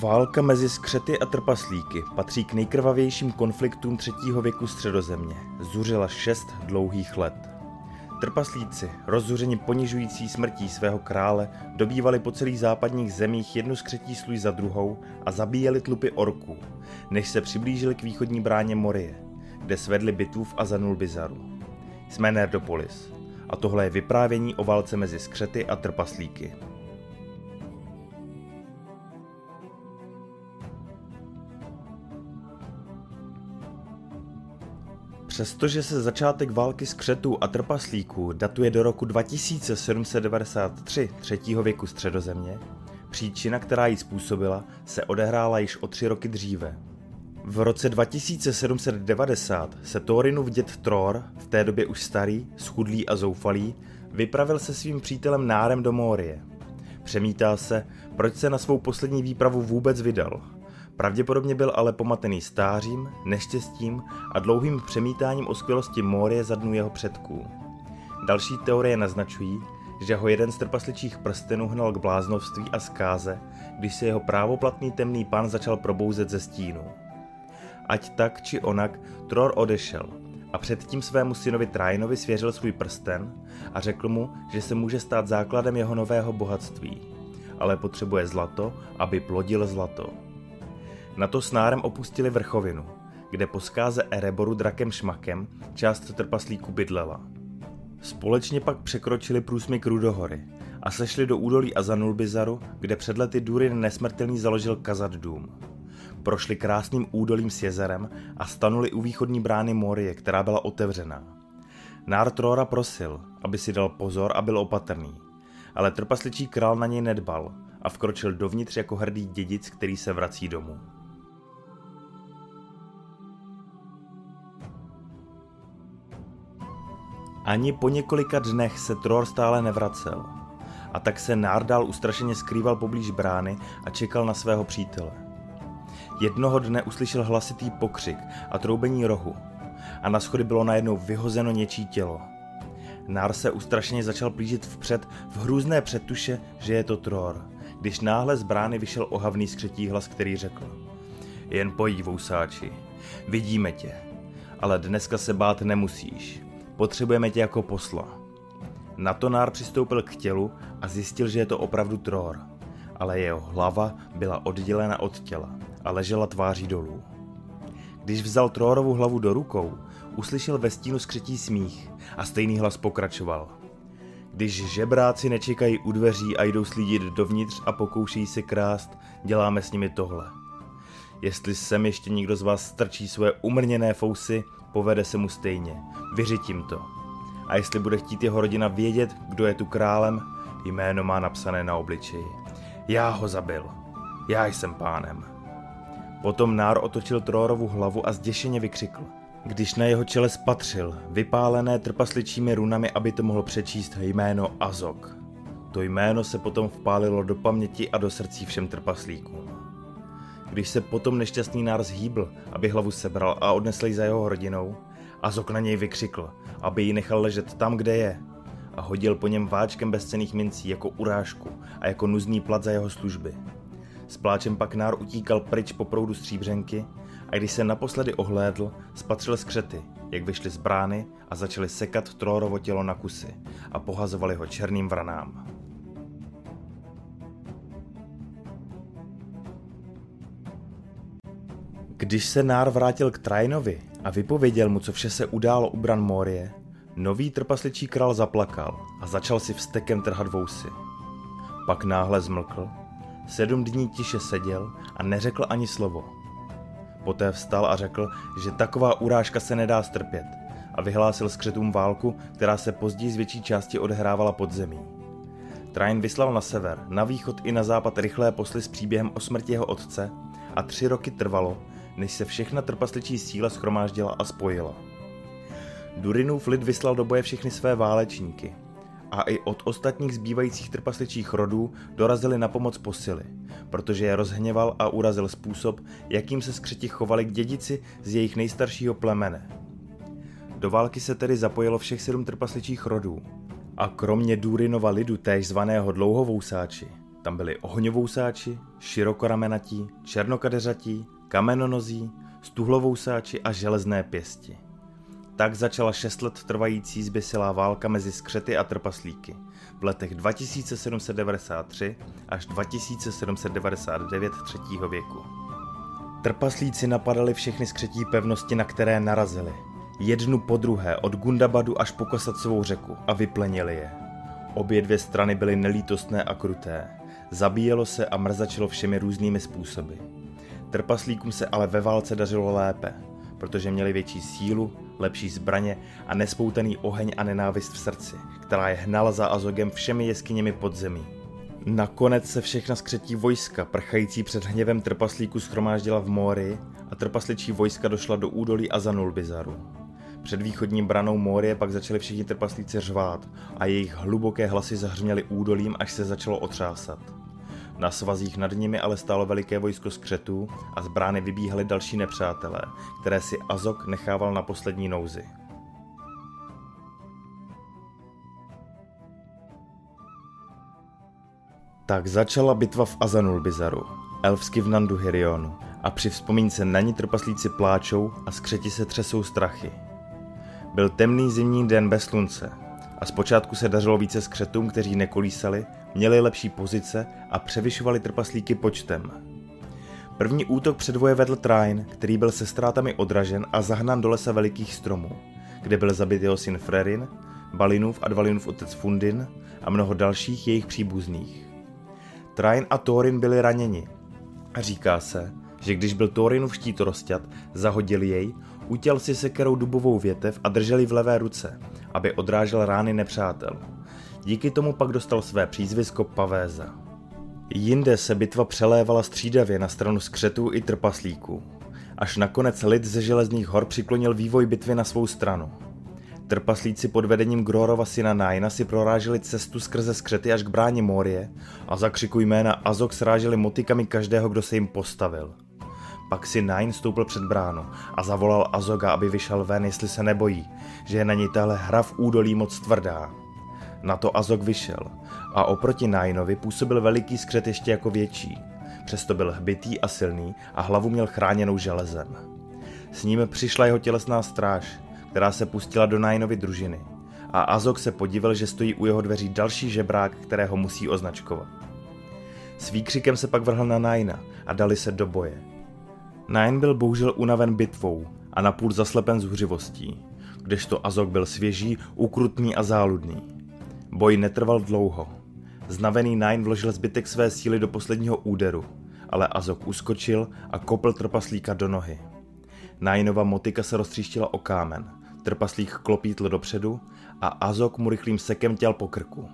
Válka mezi skřety a trpaslíky patří k nejkrvavějším konfliktům třetího věku středozemě. Zuřila šest dlouhých let. Trpaslíci, rozzuřeni ponižující smrtí svého krále, dobývali po celých západních zemích jednu skřetí sluj za druhou a zabíjeli tlupy orků, než se přiblížili k východní bráně Morie, kde svedli bitvu v Azanulbizaru. Jsme Nerdopolis a tohle je vyprávění o válce mezi skřety a trpaslíky. Přestože se začátek války skřetů a trpaslíků datuje do roku 2793 třetího věku středozemě, příčina, která ji způsobila, se odehrála již o tři roky dříve. V roce 2790 se Thorinův děd Tror, v té době už starý, schudlý a zoufalý, vypravil se svým přítelem Nárem do Mórie. Přemítá se, proč se na svou poslední výpravu vůbec vydal – Pravděpodobně byl ale pomatený stářím, neštěstím a dlouhým přemítáním o skvělosti Mórie za dnů jeho předků. Další teorie naznačují, že ho jeden z trpasličích prstenů hnal k bláznovství a zkáze, když se jeho právoplatný temný pán začal probouzet ze stínu. Ať tak či onak, Tror odešel a předtím svému synovi Trajnovi svěřil svůj prsten a řekl mu, že se může stát základem jeho nového bohatství. Ale potřebuje zlato, aby plodil zlato. Na to s Nárem opustili vrchovinu, kde po zkáze Ereboru drakem Šmakem část trpaslíků bydlela. Společně pak překročili průsmyk Rudohory a sešli do údolí Azanulbizaru, kde před lety Durin nesmrtelný založil Kazad dům. Prošli krásným údolím s jezerem a stanuli u východní brány Morie, která byla otevřená. Nár Trora prosil, aby si dal pozor a byl opatrný, ale trpasličí král na něj nedbal a vkročil dovnitř jako hrdý dědic, který se vrací domů. Ani po několika dnech se Tror stále nevracel. A tak se Nárdal ustrašeně skrýval poblíž brány a čekal na svého přítele. Jednoho dne uslyšel hlasitý pokřik a troubení rohu a na schody bylo najednou vyhozeno něčí tělo. Nár se ustrašeně začal plížit vpřed v hrůzné předtuše, že je to Tror, když náhle z brány vyšel ohavný skřetí hlas, který řekl Jen pojď, vousáči, vidíme tě, ale dneska se bát nemusíš. Potřebujeme tě jako posla. Na to Nár přistoupil k tělu a zjistil, že je to opravdu Tror, ale jeho hlava byla oddělena od těla a ležela tváří dolů. Když vzal Trorovu hlavu do rukou, uslyšel ve stínu skřetí smích a stejný hlas pokračoval. Když žebráci nečekají u dveří a jdou slídit dovnitř a pokoušejí se krást, děláme s nimi tohle. Jestli sem ještě někdo z vás strčí svoje umrněné fousy, povede se mu stejně. Vyřitím to. A jestli bude chtít jeho rodina vědět, kdo je tu králem, jméno má napsané na obličeji. Já ho zabil. Já jsem pánem. Potom Nár otočil Trórovu hlavu a zděšeně vykřikl. Když na jeho čele spatřil, vypálené trpasličími runami, aby to mohl přečíst jméno Azok. To jméno se potom vpálilo do paměti a do srdcí všem trpaslíkům. Když se potom nešťastný nár zhýbl, aby hlavu sebral a odnesl ji za jeho rodinou, Azok na něj vykřikl, aby ji nechal ležet tam, kde je, a hodil po něm váčkem bezcených mincí jako urážku a jako nuzný plat za jeho služby. S pláčem pak nár utíkal pryč po proudu stříbřenky a když se naposledy ohlédl, spatřil skřety, jak vyšli z brány a začali sekat Trórovo tělo na kusy a pohazovali ho černým vranám. Když se Nár vrátil k Trajnovi a vypověděl mu, co vše se událo u Bran Morie, nový trpasličí král zaplakal a začal si vstekem trhat vousy. Pak náhle zmlkl, sedm dní tiše seděl a neřekl ani slovo. Poté vstal a řekl, že taková urážka se nedá strpět a vyhlásil skřetům válku, která se později z větší části odehrávala pod zemí. Train vyslal na sever, na východ i na západ rychlé posly s příběhem o smrti jeho otce a tři roky trvalo, než se všechna trpasličí síla schromáždila a spojila. Durinův lid vyslal do boje všechny své válečníky a i od ostatních zbývajících trpasličích rodů dorazili na pomoc posily, protože je rozhněval a urazil způsob, jakým se skřeti chovali k dědici z jejich nejstaršího plemene. Do války se tedy zapojilo všech sedm trpasličích rodů a kromě Durinova lidu též zvaného dlouhovousáči, Tam byli ohňovousáči, širokoramenatí, černokadeřatí, kamenonozí, stuhlovousáči a železné pěsti. Tak začala šest let trvající zběsilá válka mezi skřety a trpaslíky v letech 2793 až 2799 třetího věku. Trpaslíci napadali všechny skřetí pevnosti, na které narazili. Jednu po druhé, od Gundabadu až po Kosacovou řeku a vyplenili je. Obě dvě strany byly nelítostné a kruté. Zabíjelo se a mrzačilo všemi různými způsoby. Trpaslíkům se ale ve válce dařilo lépe, protože měli větší sílu, lepší zbraně a nespoutaný oheň a nenávist v srdci, která je hnala za Azogem všemi jeskyněmi podzemí. Nakonec se všechna skřetí vojska, prchající před hněvem trpaslíků, schromáždila v Mórii a trpasličí vojska došla do údolí Azanulbizaru. Před východním branou Mórie pak začali všichni trpaslíci řvát a jejich hluboké hlasy zahřměly údolím, až se začalo otřásat. Na svazích nad nimi ale stálo veliké vojsko skřetů a z brány vybíhali další nepřátelé, které si Azok nechával na poslední nouzi. Tak začala bitva v Azanulbizaru, elfsky v Nanduhirionu, a při vzpomínce na ní trpaslíci pláčou a skřeti se třesou strachy. Byl temný zimní den bez slunce a zpočátku se dařilo více skřetům, kteří nekolísali, měli lepší pozice a převyšovali trpaslíky počtem. První útok předvoje vedl Train, který byl se ztrátami odražen a zahnán do lesa velikých stromů, kde byl zabit jeho syn Frerin, Balinův a Dvalinův otec Fundin a mnoho dalších jejich příbuzných. Train a Thorin byli raněni a říká se, že když byl Thorinův štít rozťat, zahodil jej, utěl si sekerou dubovou větev a drželi v levé ruce, aby odrážel rány nepřátel. Díky tomu pak dostal své přízvisko Pavéza. Jinde se bitva přelévala střídavě na stranu skřetů i trpaslíků, až nakonec lid ze železných hor přiklonil vývoj bitvy na svou stranu. Trpaslíci pod vedením Grorova syna Naina si proráželi cestu skrze skřety až k bráně Morie a za křiku jména Azok sráželi motikami každého, kdo se jim postavil. Pak si Nain stoupil před bránu a zavolal Azoga, aby vyšel ven, jestli se nebojí, že je na něj tahle hra v údolí moc tvrdá. Na to Azog vyšel a oproti Nainovi působil veliký skřet ještě jako větší. Přesto byl hbitý a silný a hlavu měl chráněnou železem. S ním přišla jeho tělesná stráž, která se pustila do Nainovy družiny. A Azog se podíval, že stojí u jeho dveří další žebrák, kterého musí označkovat. S výkřikem se pak vrhl na Naina a dali se do boje. Nain byl bohužel unaven bitvou a napůl zaslepen zuřivostí, kdežto Azog byl svěží, ukrutný a záludný. Boj netrval dlouho. Znavený Nain vložil zbytek své síly do posledního úderu, ale Azog uskočil a kopl trpaslíka do nohy. Nainova motika se roztříštila o kámen, trpaslík klopítl dopředu a Azok mu rychlým sekem těl po krku.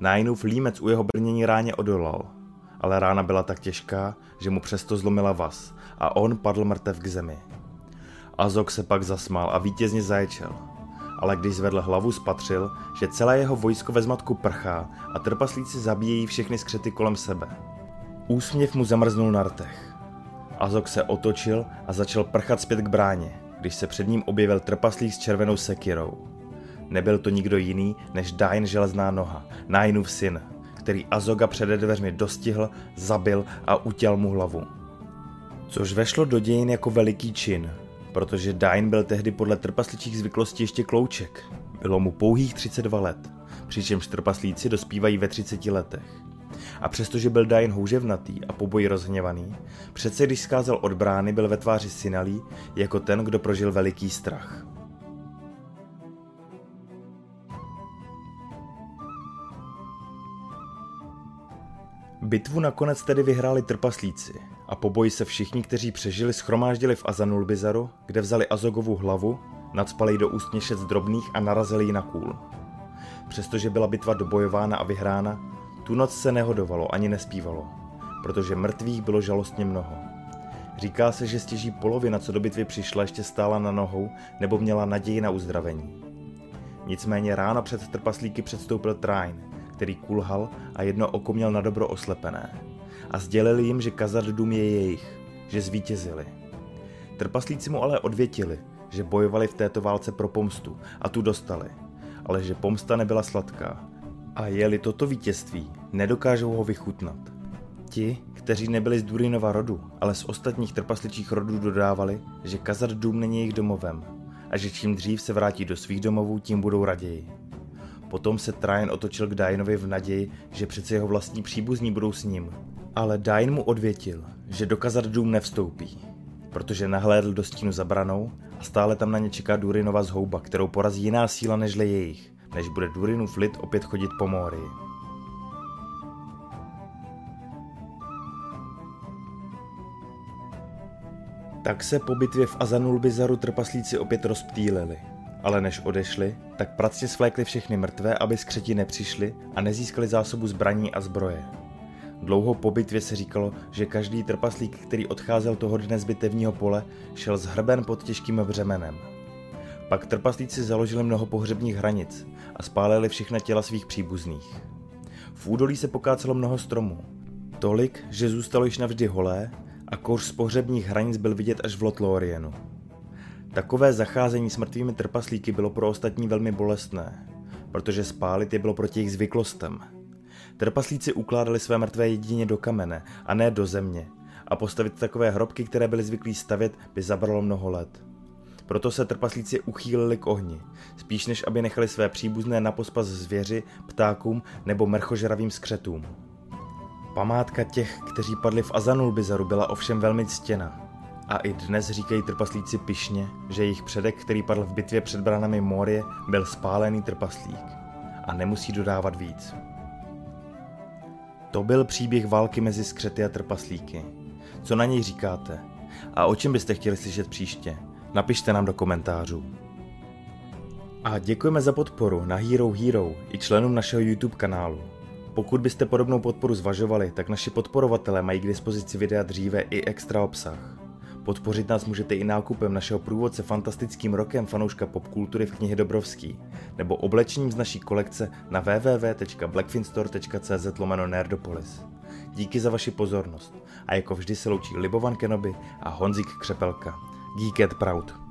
Nainův límec u jeho brnění ráně odolal, ale rána byla tak těžká, že mu přesto zlomila vás a on padl mrtev k zemi. Azok se pak zasmál a vítězně zaječel. Ale když zvedl hlavu, spatřil, že celé jeho vojsko ve zmatku prchá a trpaslíci zabíjejí všechny skřety kolem sebe. Úsměv mu zamrznul na rtech. Azok se otočil a začal prchat zpět k bráně, když se před ním objevil trpaslík s červenou sekirou. Nebyl to nikdo jiný než Dain železná noha, Nainův syn, který Azoga před dveřmi dostihl, zabil a utěl mu hlavu. Což vešlo do dějin jako veliký čin, protože Dain byl tehdy podle trpasličích zvyklostí ještě klouček. Bylo mu pouhých 32 let, přičemž trpaslíci dospívají ve 30 letech. A přestože byl Dain houževnatý a po boji rozhněvaný, přece když skázel od brány, byl ve tváři synalí jako ten, kdo prožil veliký strach. Bitvu nakonec tedy vyhráli trpaslíci a po boji se všichni, kteří přežili, schromáždili v Azanulbizaru, kde vzali Azogovu hlavu, nadspali ji do ústněšec drobných a narazili ji na kůl. Přestože byla bitva dobojována a vyhrána, tu noc se nehodovalo ani nespívalo, protože mrtvých bylo žalostně mnoho. Říká se, že stěží polovina, co do bitvy přišla, ještě stála na nohou nebo měla naději na uzdravení. Nicméně ráno před trpaslíky předstoupil Train, který kulhal a jedno oko měl na dobro oslepené. A sdělili jim, že Kazardum je jejich, že zvítězili. Trpaslíci mu ale odvětili, že bojovali v této válce pro pomstu a tu dostali, ale že pomsta nebyla sladká, A jeli toto vítězství, nedokážou ho vychutnat. Ti, kteří nebyli z Durinova rodu, ale z ostatních trpasličích rodů dodávali, že Kazad dům není jejich domovem a že čím dřív se vrátí do svých domovů, tím budou raději. Potom se Trajn otočil k Dainovi v naději, že přece jeho vlastní příbuzní budou s ním. Ale Dain mu odvětil, že do Kazad dům nevstoupí, protože nahlédl do stínu za branou a stále tam na ně čeká Durinova zhouba, kterou porazí jiná síla než jejich, než bude Durinův lid opět chodit po Mórii. Tak se po bitvě v Azanulbizaru trpaslíci opět rozptýlili. Ale než odešli, tak pracně svlékli všechny mrtvé, aby skřeti nepřišli a nezískali zásobu zbraní a zbroje. Dlouho po bitvě se říkalo, že každý trpaslík, který odcházel toho dne z bitevního pole, šel zhrben pod těžkým břemenem. Pak trpaslíci založili mnoho pohřebních hranic a spálili všechna těla svých příbuzných. V údolí se pokácelo mnoho stromů. Tolik, že zůstalo již navždy holé a kouř z pohřebních hranic byl vidět až v Lotlorienu. Takové zacházení s mrtvými trpaslíky bylo pro ostatní velmi bolestné, protože spálit je bylo proti jejich zvyklostem. Trpaslíci ukládali své mrtvé jedině do kamene a ne do země a postavit takové hrobky, které byli zvyklí stavět, by zabralo mnoho let. Proto se trpaslíci uchýlili k ohni, spíš než aby nechali své příbuzné na pospas zvěři, ptákům nebo mrchožravým skřetům. Památka těch, kteří padli v Azanulbizaru, byla ovšem velmi ctěna. A i dnes říkají trpaslíci pišně, že jejich předek, který padl v bitvě před branami Morie, byl spálený trpaslík. A nemusí dodávat víc. To byl příběh války mezi skřety a trpaslíky. Co na něj říkáte? A o čem byste chtěli slyšet příště? Napište nám do komentářů. A děkujeme za podporu na Hero Hero i členům našeho YouTube kanálu. Pokud byste podobnou podporu zvažovali, tak naši podporovatelé mají k dispozici videa dříve i extra obsah. Podpořit nás můžete i nákupem našeho průvodce fantastickým rokem fanouška popkultury v knihy Dobrovský, nebo oblečením z naší kolekce na www.blackfinstore.cz lomeno nerdopolis. Díky za vaši pozornost a jako vždy se loučí Libovan Kenobi a Honzik Křepelka. Geeket Proud.